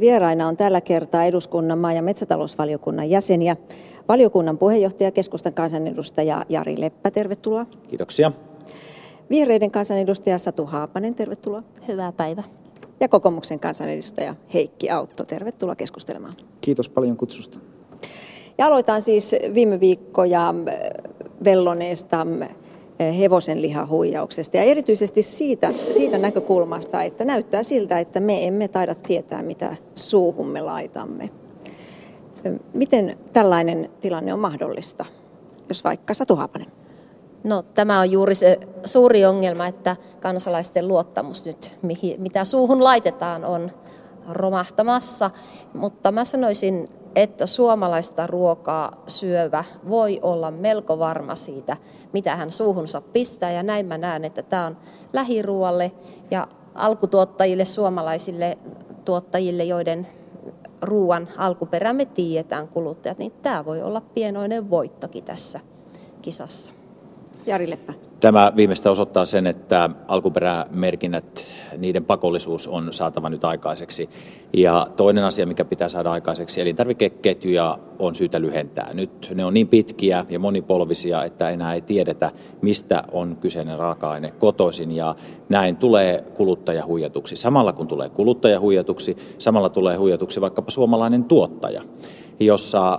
Vieraina on tällä kertaa eduskunnan maa- ja metsätalousvaliokunnan jäseniä. Valiokunnan puheenjohtaja, keskustan kansanedustaja Jari Leppä, tervetuloa. Kiitoksia. Vihreiden kansanedustaja Satu Haapanen, tervetuloa. Hyvää päivää. Ja kokoomuksen kansanedustaja Heikki Autto, tervetuloa keskustelemaan. Kiitos paljon kutsusta. Ja aloitan siis viime viikkoja velloneesta hevosen lihahuijauksesta ja erityisesti siitä, siitä näkökulmasta, että näyttää siltä, että me emme taida tietää, mitä suuhumme laitamme. Miten tällainen tilanne on mahdollista, jos vaikka Satu Haapanen? No, tämä on juuri se suuri ongelma, että kansalaisten luottamus nyt, mitä suuhun laitetaan, on romahtamassa. Mutta mä sanoisin, että suomalaista ruokaa syövä voi olla melko varma siitä, mitä hän suuhunsa pistää. Ja näin mä näen, että tämä on lähiruoalle ja alkutuottajille, suomalaisille tuottajille, joiden ruoan alkuperä me tiedetään kuluttajat, niin tämä voi olla pienoinen voittokin tässä kisassa. Jari Leppä. Tämä viimeistä osoittaa sen, että alkuperämerkinnät, niiden pakollisuus on saatava nyt aikaiseksi. Ja toinen asia, mikä pitää saada aikaiseksi, elintarvikeketjuja on syytä lyhentää. Nyt ne on niin pitkiä ja monipolvisia, että enää ei tiedetä, mistä on kyseinen raaka-aine kotoisin. Ja näin tulee kuluttajahuijatuksi. Samalla kun tulee kuluttajahuijatuksi, samalla tulee huijatuksi vaikkapa suomalainen tuottaja, jossa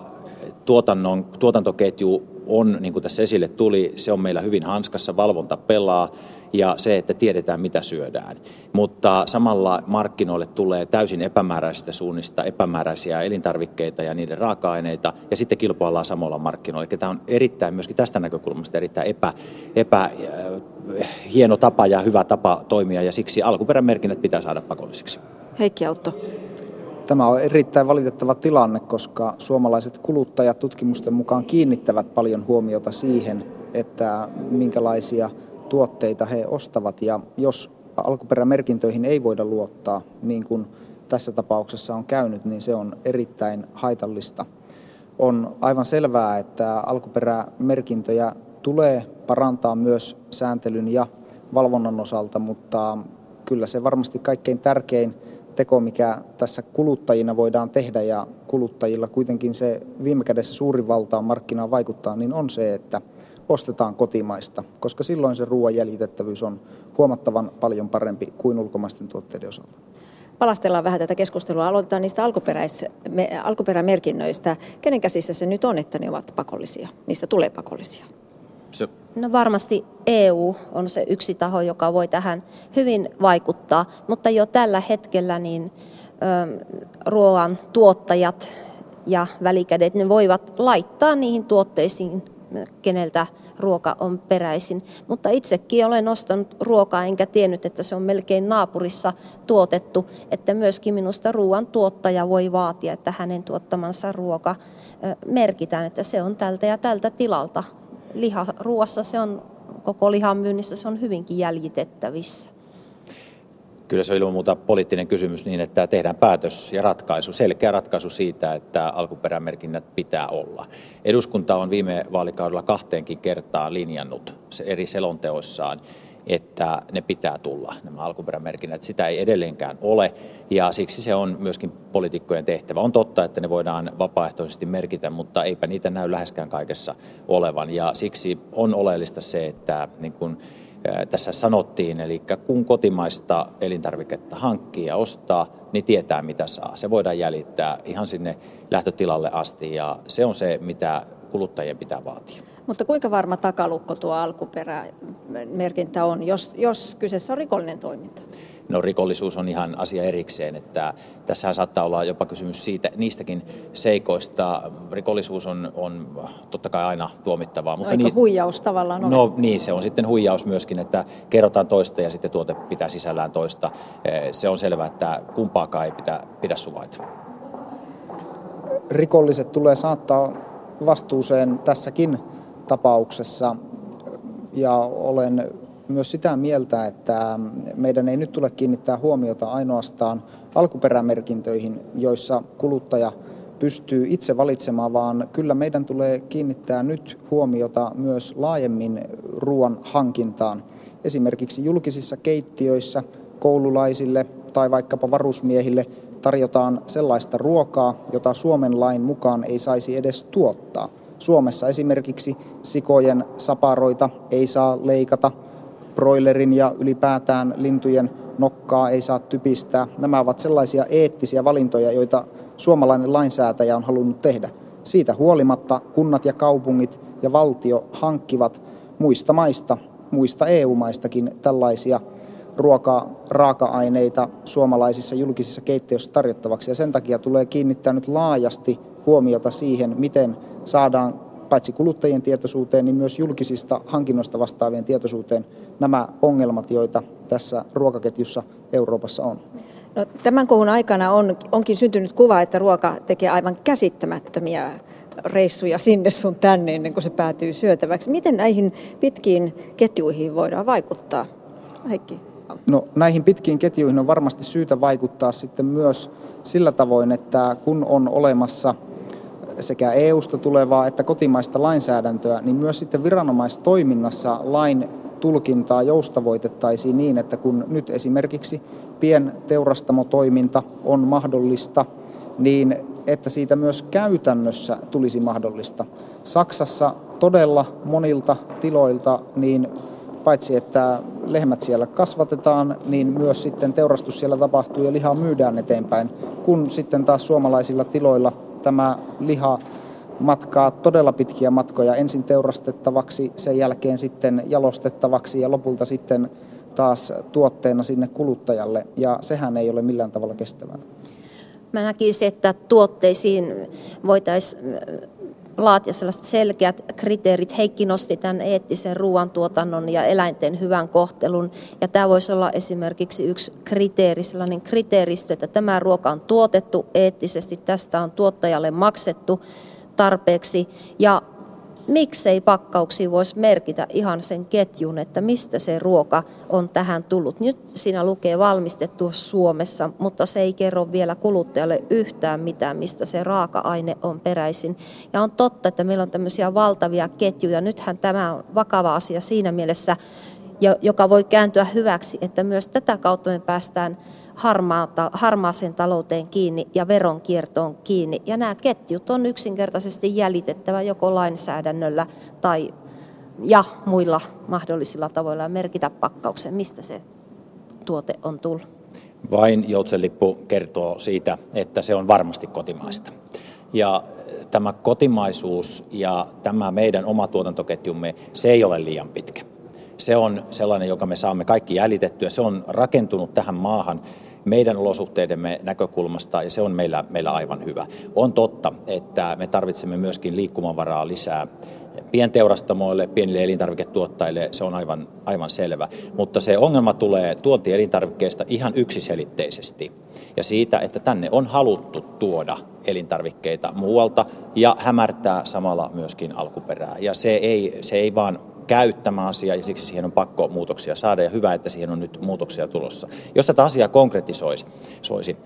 tuotannon, tuotantoketju on, niin kuin tässä esille tuli, se on meillä hyvin hanskassa, valvonta pelaa ja se, että tiedetään mitä syödään. Mutta samalla markkinoille tulee täysin epämääräisistä suunnista epämääräisiä elintarvikkeita ja niiden raaka-aineita ja sitten kilpaillaan samalla markkinoilla. Eli tämä on erittäin myöskin tästä näkökulmasta erittäin epä, epä, äh, hieno tapa ja hyvä tapa toimia ja siksi alkuperämerkinnät pitää saada pakollisiksi. Heikki Autto. Tämä on erittäin valitettava tilanne, koska suomalaiset kuluttajat tutkimusten mukaan kiinnittävät paljon huomiota siihen, että minkälaisia tuotteita he ostavat. Ja jos alkuperämerkintöihin ei voida luottaa, niin kuin tässä tapauksessa on käynyt, niin se on erittäin haitallista. On aivan selvää, että alkuperämerkintöjä tulee parantaa myös sääntelyn ja valvonnan osalta, mutta kyllä se varmasti kaikkein tärkein teko, mikä tässä kuluttajina voidaan tehdä ja kuluttajilla kuitenkin se viime kädessä suuri valta markkinaan vaikuttaa, niin on se, että ostetaan kotimaista, koska silloin se ruoan jäljitettävyys on huomattavan paljon parempi kuin ulkomaisten tuotteiden osalta. Palastellaan vähän tätä keskustelua. Aloitetaan niistä alkuperäis, me, alkuperämerkinnöistä. Kenen käsissä se nyt on, että ne ovat pakollisia? Niistä tulee pakollisia. Se... No varmasti EU on se yksi taho, joka voi tähän hyvin vaikuttaa, mutta jo tällä hetkellä niin ruoan tuottajat ja välikädet, ne voivat laittaa niihin tuotteisiin, keneltä ruoka on peräisin. Mutta itsekin olen ostanut ruokaa enkä tiennyt, että se on melkein naapurissa tuotettu, että myöskin minusta ruoan tuottaja voi vaatia, että hänen tuottamansa ruoka merkitään, että se on tältä ja tältä tilalta liha, ruoassa se on, koko lihan myynnissä se on hyvinkin jäljitettävissä. Kyllä se on ilman muuta poliittinen kysymys niin, että tehdään päätös ja ratkaisu, selkeä ratkaisu siitä, että alkuperämerkinnät pitää olla. Eduskunta on viime vaalikaudella kahteenkin kertaan linjannut eri selonteoissaan, että ne pitää tulla, nämä alkuperämerkinnät. Sitä ei edelleenkään ole ja siksi se on myöskin poliitikkojen tehtävä. On totta, että ne voidaan vapaaehtoisesti merkitä, mutta eipä niitä näy läheskään kaikessa olevan ja siksi on oleellista se, että niin kuin tässä sanottiin, eli kun kotimaista elintarviketta hankkii ja ostaa, niin tietää mitä saa. Se voidaan jäljittää ihan sinne lähtötilalle asti ja se on se, mitä kuluttajien pitää vaatia. Mutta kuinka varma takalukko tuo alkuperämerkintä on, jos, jos kyseessä on rikollinen toiminta? No rikollisuus on ihan asia erikseen, että tässä saattaa olla jopa kysymys siitä, niistäkin seikoista. Rikollisuus on, on totta kai aina tuomittavaa. Mutta no, niin, huijaus tavallaan on? No niin, se on sitten huijaus myöskin, että kerrotaan toista ja sitten tuote pitää sisällään toista. Eh, se on selvää, että kumpaakaan ei pidä, pidä suvaita. Rikolliset tulee saattaa vastuuseen tässäkin tapauksessa ja olen myös sitä mieltä, että meidän ei nyt tule kiinnittää huomiota ainoastaan alkuperämerkintöihin, joissa kuluttaja pystyy itse valitsemaan, vaan kyllä meidän tulee kiinnittää nyt huomiota myös laajemmin ruoan hankintaan. Esimerkiksi julkisissa keittiöissä koululaisille tai vaikkapa varusmiehille tarjotaan sellaista ruokaa, jota Suomen lain mukaan ei saisi edes tuottaa. Suomessa esimerkiksi sikojen saparoita ei saa leikata, broilerin ja ylipäätään lintujen nokkaa ei saa typistää. Nämä ovat sellaisia eettisiä valintoja, joita suomalainen lainsäätäjä on halunnut tehdä. Siitä huolimatta kunnat ja kaupungit ja valtio hankkivat muista maista, muista EU-maistakin tällaisia ruoka-raaka-aineita suomalaisissa julkisissa keittiöissä tarjottavaksi. Ja sen takia tulee kiinnittää nyt laajasti huomiota siihen, miten saadaan paitsi kuluttajien tietoisuuteen, niin myös julkisista hankinnoista vastaavien tietoisuuteen nämä ongelmat, joita tässä ruokaketjussa Euroopassa on. No, tämän kohun aikana on, onkin syntynyt kuva, että ruoka tekee aivan käsittämättömiä reissuja sinne sun tänne ennen kuin se päätyy syötäväksi. Miten näihin pitkiin ketjuihin voidaan vaikuttaa? Heikki. No näihin pitkiin ketjuihin on varmasti syytä vaikuttaa sitten myös sillä tavoin, että kun on olemassa sekä EU-sta tulevaa että kotimaista lainsäädäntöä, niin myös sitten viranomaistoiminnassa lain tulkintaa joustavoitettaisiin niin, että kun nyt esimerkiksi pienteurastamotoiminta on mahdollista, niin että siitä myös käytännössä tulisi mahdollista. Saksassa todella monilta tiloilta niin paitsi että lehmät siellä kasvatetaan, niin myös sitten teurastus siellä tapahtuu ja lihaa myydään eteenpäin, kun sitten taas suomalaisilla tiloilla tämä liha matkaa todella pitkiä matkoja ensin teurastettavaksi, sen jälkeen sitten jalostettavaksi ja lopulta sitten taas tuotteena sinne kuluttajalle ja sehän ei ole millään tavalla kestävää. Mä näkisin, että tuotteisiin voitaisiin laatia sellaiset selkeät kriteerit. Heikki nosti tämän eettisen ruoantuotannon ja eläinten hyvän kohtelun. Ja tämä voisi olla esimerkiksi yksi kriteeri, sellainen kriteeristö, että tämä ruoka on tuotettu eettisesti, tästä on tuottajalle maksettu tarpeeksi ja miksei pakkauksiin voisi merkitä ihan sen ketjun, että mistä se ruoka on tähän tullut. Nyt siinä lukee valmistettu Suomessa, mutta se ei kerro vielä kuluttajalle yhtään mitään, mistä se raaka-aine on peräisin. Ja on totta, että meillä on tämmöisiä valtavia ketjuja. Nythän tämä on vakava asia siinä mielessä, joka voi kääntyä hyväksi, että myös tätä kautta me päästään harmaata, harmaaseen talouteen kiinni ja veronkiertoon kiinni. Ja nämä ketjut on yksinkertaisesti jäljitettävä joko lainsäädännöllä tai ja muilla mahdollisilla tavoilla ja merkitä pakkauksen, mistä se tuote on tullut. Vain joutsenlippu kertoo siitä, että se on varmasti kotimaista. Ja tämä kotimaisuus ja tämä meidän oma tuotantoketjumme, se ei ole liian pitkä. Se on sellainen, joka me saamme kaikki jäljitettyä. Se on rakentunut tähän maahan meidän olosuhteidemme näkökulmasta ja se on meillä, meillä aivan hyvä. On totta, että me tarvitsemme myöskin liikkumavaraa lisää pienteurastamoille, pienille elintarviketuottajille, se on aivan, aivan selvä. Mutta se ongelma tulee tuontielintarvikkeesta ihan yksiselitteisesti ja siitä, että tänne on haluttu tuoda elintarvikkeita muualta ja hämärtää samalla myöskin alkuperää. Ja se ei, se ei vaan käy tämä asia ja siksi siihen on pakko muutoksia saada ja hyvä, että siihen on nyt muutoksia tulossa. Jos tätä asiaa konkretisoisi, soisi,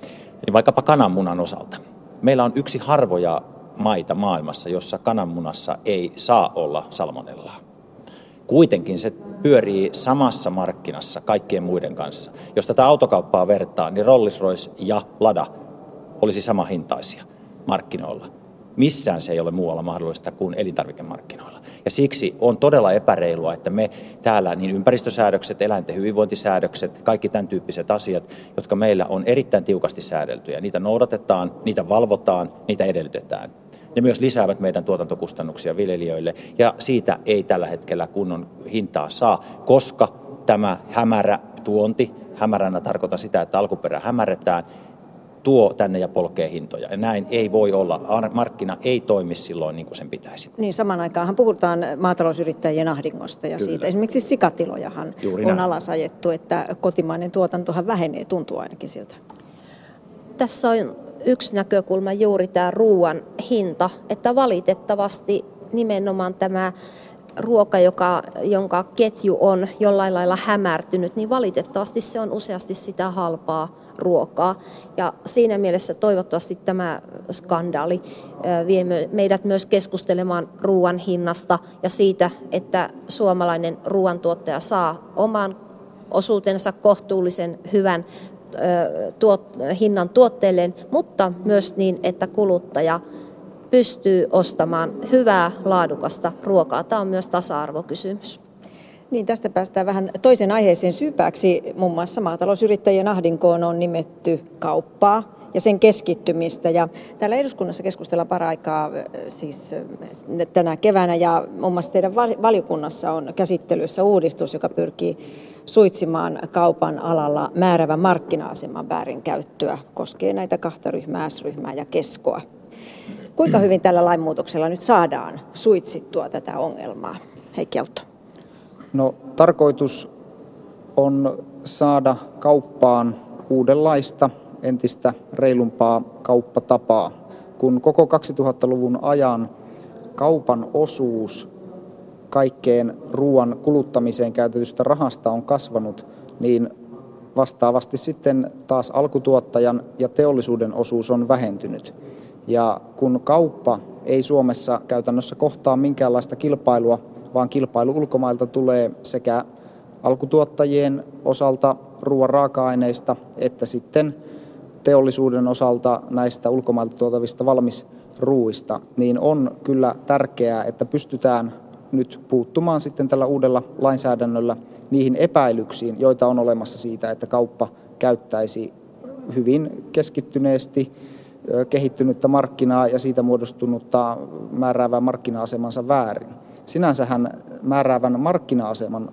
niin vaikkapa kananmunan osalta. Meillä on yksi harvoja maita maailmassa, jossa kananmunassa ei saa olla salmonellaa. Kuitenkin se pyörii samassa markkinassa kaikkien muiden kanssa. Jos tätä autokauppaa vertaa, niin Rolls-Royce ja Lada olisi sama hintaisia markkinoilla. Missään se ei ole muualla mahdollista kuin elintarvikemarkkinoilla. Ja siksi on todella epäreilua, että me täällä niin ympäristösäädökset, eläinten hyvinvointisäädökset, kaikki tämän tyyppiset asiat, jotka meillä on erittäin tiukasti säädeltyjä, niitä noudatetaan, niitä valvotaan, niitä edellytetään. Ne myös lisäävät meidän tuotantokustannuksia viljelijöille ja siitä ei tällä hetkellä kunnon hintaa saa, koska tämä hämärä tuonti, hämäränä tarkoitan sitä, että alkuperä hämärretään, tuo tänne ja polkee hintoja. Ja näin ei voi olla. Markkina ei toimi silloin niin kuin sen pitäisi. Niin, saman aikaan puhutaan maatalousyrittäjien ahdingosta ja Kyllä. siitä. Esimerkiksi sikatilojahan Juuri on näin. alasajettu, että kotimainen tuotantohan vähenee, tuntuu ainakin siltä. Tässä on yksi näkökulma juuri tämä ruoan hinta, että valitettavasti nimenomaan tämä ruoka, joka, jonka ketju on jollain lailla hämärtynyt, niin valitettavasti se on useasti sitä halpaa ruokaa. Ja siinä mielessä toivottavasti tämä skandaali vie meidät myös keskustelemaan ruoan hinnasta ja siitä, että suomalainen ruoantuottaja saa oman osuutensa kohtuullisen hyvän tuot, hinnan tuotteelleen, mutta myös niin, että kuluttaja pystyy ostamaan hyvää, laadukasta ruokaa. Tämä on myös tasa-arvokysymys. Niin, tästä päästään vähän toisen aiheeseen syypääksi. Muun muassa maatalousyrittäjien ahdinkoon on nimetty kauppaa ja sen keskittymistä. Ja täällä eduskunnassa keskustellaan paraikaa siis tänä keväänä ja muun muassa teidän valiokunnassa on käsittelyssä uudistus, joka pyrkii suitsimaan kaupan alalla määrävän markkina-aseman väärinkäyttöä. Koskee näitä kahta ryhmää, S-ryhmää ja keskoa. Kuinka hyvin tällä lainmuutoksella nyt saadaan suitsittua tätä ongelmaa? Heikki Autto. No tarkoitus on saada kauppaan uudenlaista, entistä reilumpaa kauppatapaa. Kun koko 2000-luvun ajan kaupan osuus kaikkeen ruoan kuluttamiseen käytetystä rahasta on kasvanut, niin vastaavasti sitten taas alkutuottajan ja teollisuuden osuus on vähentynyt. Ja kun kauppa ei Suomessa käytännössä kohtaa minkäänlaista kilpailua, vaan kilpailu ulkomailta tulee sekä alkutuottajien osalta ruoan raaka-aineista että sitten teollisuuden osalta näistä ulkomailta tuotavista valmisruuista, niin on kyllä tärkeää, että pystytään nyt puuttumaan sitten tällä uudella lainsäädännöllä niihin epäilyksiin, joita on olemassa siitä, että kauppa käyttäisi hyvin keskittyneesti kehittynyttä markkinaa ja siitä muodostunutta määräävää markkina-asemansa väärin. Sinänsähän määräävän markkina-aseman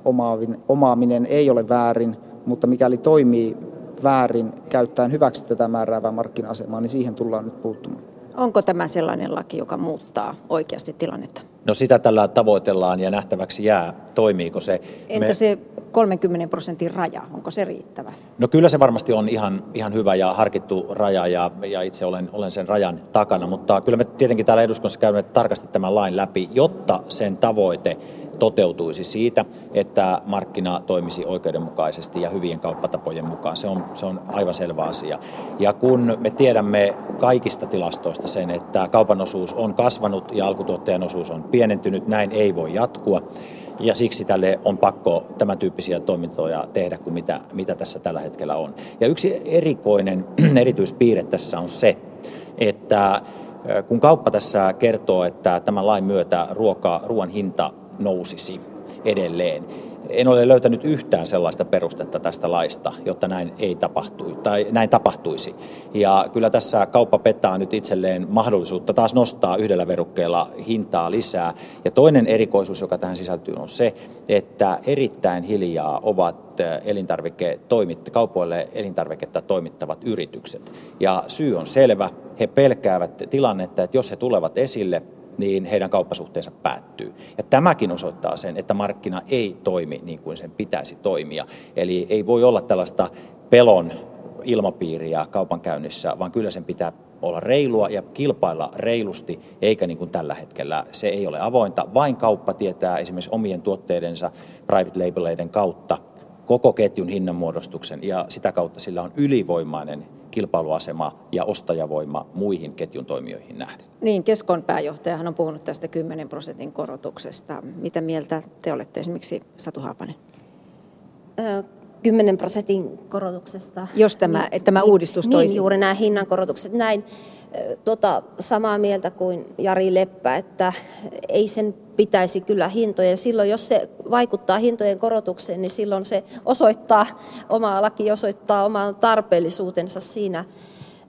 omaaminen ei ole väärin, mutta mikäli toimii väärin käyttäen hyväksi tätä määräävää markkina-asemaa, niin siihen tullaan nyt puuttumaan. Onko tämä sellainen laki, joka muuttaa oikeasti tilannetta? No sitä tällä tavoitellaan ja nähtäväksi jää, toimiiko se. Entä Me... se 30 prosentin raja, onko se riittävä? No kyllä se varmasti on ihan, ihan hyvä ja harkittu raja ja, ja itse olen, olen sen rajan takana, mutta kyllä me tietenkin täällä eduskunnassa käymme tarkasti tämän lain läpi, jotta sen tavoite toteutuisi siitä, että markkina toimisi oikeudenmukaisesti ja hyvien kauppatapojen mukaan. Se on, se on aivan selvä asia. Ja kun me tiedämme kaikista tilastoista sen, että kaupan osuus on kasvanut ja alkutuottajan osuus on pienentynyt, näin ei voi jatkua. Ja siksi tälle on pakko tämän tyyppisiä toimintoja tehdä kuin mitä, mitä tässä tällä hetkellä on. Ja yksi erikoinen erityispiirre tässä on se, että kun kauppa tässä kertoo, että tämän lain myötä ruoka, ruoan hinta nousisi edelleen. En ole löytänyt yhtään sellaista perustetta tästä laista, jotta näin ei tapahtuisi, tai näin tapahtuisi. Ja kyllä tässä kauppa petää nyt itselleen mahdollisuutta taas nostaa yhdellä verukkeella hintaa lisää. Ja toinen erikoisuus, joka tähän sisältyy, on se, että erittäin hiljaa ovat elintarvike kaupoille elintarviketta toimittavat yritykset. Ja syy on selvä. He pelkäävät tilannetta, että jos he tulevat esille, niin heidän kauppasuhteensa päättyy. Ja tämäkin osoittaa sen, että markkina ei toimi niin kuin sen pitäisi toimia. Eli ei voi olla tällaista pelon ilmapiiriä kaupankäynnissä, vaan kyllä sen pitää olla reilua ja kilpailla reilusti, eikä niin kuin tällä hetkellä. Se ei ole avointa. Vain kauppa tietää esimerkiksi omien tuotteidensa private labeleiden kautta koko ketjun hinnanmuodostuksen ja sitä kautta sillä on ylivoimainen kilpailuasema ja ostajavoima muihin ketjun toimijoihin nähden. Niin, Keskon pääjohtajahan on puhunut tästä 10 prosentin korotuksesta. Mitä mieltä te olette esimerkiksi Satu Haapanen? 10 prosentin korotuksesta. Jos tämä, niin, tämä uudistus niin, toisi. Niin, juuri nämä hinnankorotukset. Näin tota, samaa mieltä kuin Jari Leppä, että ei sen pitäisi kyllä hintoja. Silloin jos se vaikuttaa hintojen korotukseen, niin silloin se osoittaa, oma laki osoittaa oman tarpeellisuutensa siinä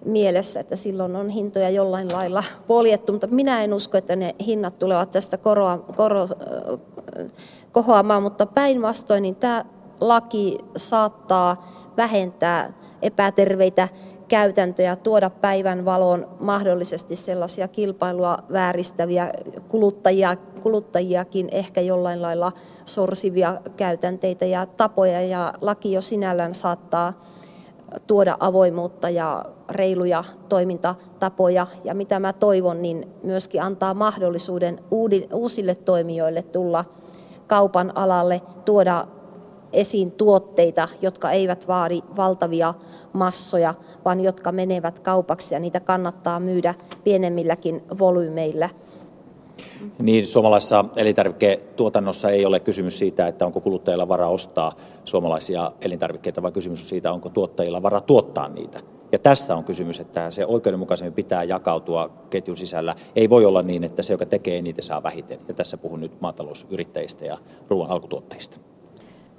mielessä, että silloin on hintoja jollain lailla poljettu, mutta minä en usko, että ne hinnat tulevat tästä koroa, koro, kohoamaan, mutta päinvastoin niin tämä laki saattaa vähentää epäterveitä käytäntöjä, tuoda päivän valoon mahdollisesti sellaisia kilpailua vääristäviä kuluttajia, kuluttajiakin ehkä jollain lailla sorsivia käytänteitä ja tapoja. Ja laki jo sinällään saattaa tuoda avoimuutta ja reiluja toimintatapoja. Ja mitä mä toivon, niin myöskin antaa mahdollisuuden uusille toimijoille tulla kaupan alalle, tuoda esiin tuotteita, jotka eivät vaadi valtavia massoja, vaan jotka menevät kaupaksi ja niitä kannattaa myydä pienemmilläkin volyymeillä. Niin, suomalaisessa elintarviketuotannossa ei ole kysymys siitä, että onko kuluttajilla varaa ostaa suomalaisia elintarvikkeita, vaan kysymys on siitä, onko tuottajilla varaa tuottaa niitä. Ja tässä on kysymys, että se oikeudenmukaisemmin pitää jakautua ketjun sisällä. Ei voi olla niin, että se, joka tekee niitä, saa vähiten. Ja tässä puhun nyt maatalousyrittäjistä ja ruoan alkutuottajista.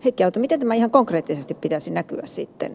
Heikki Auto, miten tämä ihan konkreettisesti pitäisi näkyä sitten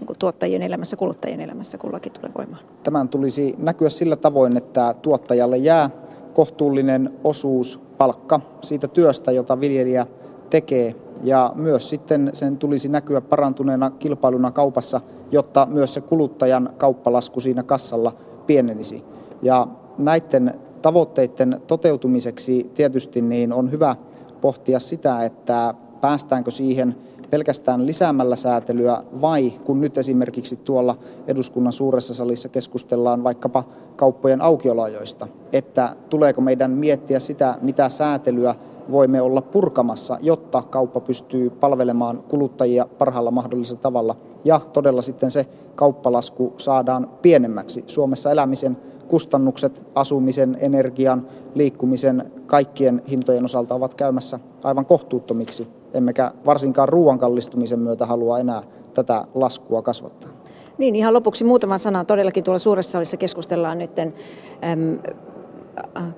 niin tuottajien elämässä, kuluttajien elämässä, kun laki tulee voimaan? Tämän tulisi näkyä sillä tavoin, että tuottajalle jää kohtuullinen osuus palkka siitä työstä, jota viljelijä tekee. Ja myös sitten sen tulisi näkyä parantuneena kilpailuna kaupassa, jotta myös se kuluttajan kauppalasku siinä kassalla pienenisi. Ja näiden tavoitteiden toteutumiseksi tietysti niin on hyvä pohtia sitä, että päästäänkö siihen pelkästään lisäämällä säätelyä vai kun nyt esimerkiksi tuolla eduskunnan suuressa salissa keskustellaan vaikkapa kauppojen aukioloajoista, että tuleeko meidän miettiä sitä, mitä säätelyä voimme olla purkamassa, jotta kauppa pystyy palvelemaan kuluttajia parhaalla mahdollisella tavalla ja todella sitten se kauppalasku saadaan pienemmäksi. Suomessa elämisen kustannukset asumisen, energian, liikkumisen, kaikkien hintojen osalta ovat käymässä aivan kohtuuttomiksi, emmekä varsinkaan ruoan kallistumisen myötä halua enää tätä laskua kasvattaa. Niin, ihan lopuksi muutama sana. Todellakin tuolla suuressa salissa keskustellaan nyt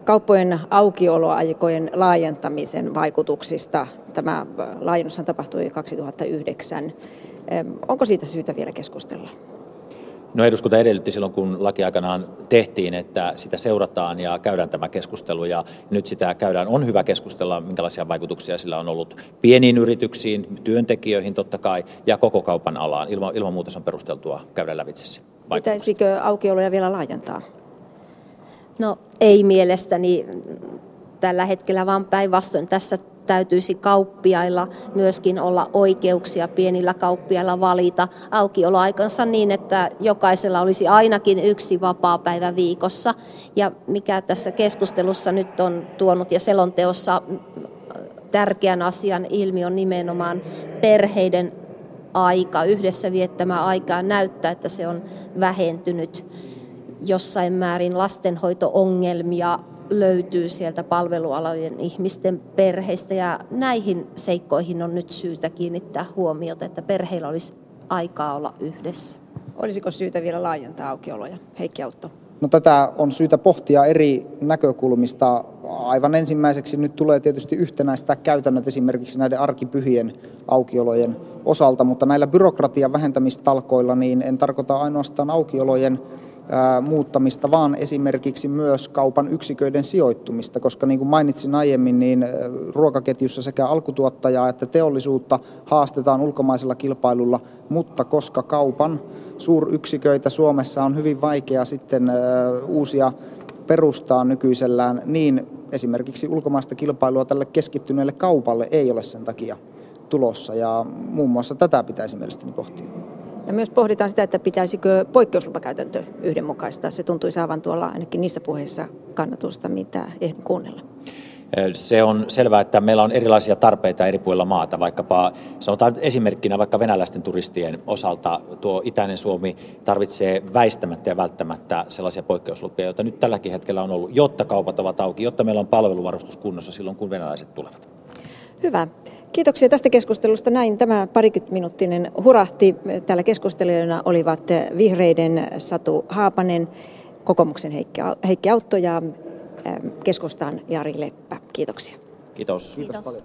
kauppojen aukioloaikojen laajentamisen vaikutuksista. Tämä laajennushan tapahtui 2009. Onko siitä syytä vielä keskustella? No eduskunta edellytti silloin, kun laki aikanaan tehtiin, että sitä seurataan ja käydään tämä keskustelu. Ja nyt sitä käydään. On hyvä keskustella, minkälaisia vaikutuksia sillä on ollut pieniin yrityksiin, työntekijöihin totta kai ja koko kaupan alaan. Ilman, ilman muuta se on perusteltua käydä lävitse se. Pitäisikö aukioloja vielä laajentaa? No ei mielestäni tällä hetkellä, vaan päinvastoin tässä täytyisi kauppiailla myöskin olla oikeuksia pienillä kauppiailla valita aukioloaikansa niin, että jokaisella olisi ainakin yksi vapaa päivä viikossa. Ja mikä tässä keskustelussa nyt on tuonut ja selonteossa tärkeän asian ilmi on nimenomaan perheiden aika, yhdessä viettämä aika näyttää, että se on vähentynyt jossain määrin lastenhoito-ongelmia löytyy sieltä palvelualojen ihmisten perheistä ja näihin seikkoihin on nyt syytä kiinnittää huomiota, että perheillä olisi aikaa olla yhdessä. Olisiko syytä vielä laajentaa aukioloja? Heikki Autto. No, tätä on syytä pohtia eri näkökulmista. Aivan ensimmäiseksi nyt tulee tietysti yhtenäistä käytännöt esimerkiksi näiden arkipyhien aukiolojen osalta, mutta näillä byrokratian vähentämistalkoilla niin en tarkoita ainoastaan aukiolojen muuttamista, vaan esimerkiksi myös kaupan yksiköiden sijoittumista, koska niin kuin mainitsin aiemmin, niin ruokaketjussa sekä alkutuottajaa että teollisuutta haastetaan ulkomaisella kilpailulla, mutta koska kaupan suuryksiköitä Suomessa on hyvin vaikea sitten uusia perustaa nykyisellään, niin esimerkiksi ulkomaista kilpailua tälle keskittyneelle kaupalle ei ole sen takia tulossa ja muun muassa tätä pitäisi mielestäni pohtia. Ja myös pohditaan sitä, että pitäisikö poikkeuslupakäytäntö yhdenmukaista. Se tuntui saavan tuolla ainakin niissä puheissa kannatusta, mitä ehdin kuunnella. Se on selvää, että meillä on erilaisia tarpeita eri puolilla maata, vaikkapa sanotaan esimerkkinä vaikka venäläisten turistien osalta tuo itäinen Suomi tarvitsee väistämättä ja välttämättä sellaisia poikkeuslupia, joita nyt tälläkin hetkellä on ollut, jotta kaupat ovat auki, jotta meillä on palveluvarustus kunnossa silloin, kun venäläiset tulevat. Hyvä. Kiitoksia tästä keskustelusta. Näin tämä parikymmentäminuuttinen hurahti. Täällä keskustelijoina olivat vihreiden Satu Haapanen, kokoomuksen Heikki Autto ja keskustan Jari Leppä. Kiitoksia. Kiitos. Kiitos. Kiitos.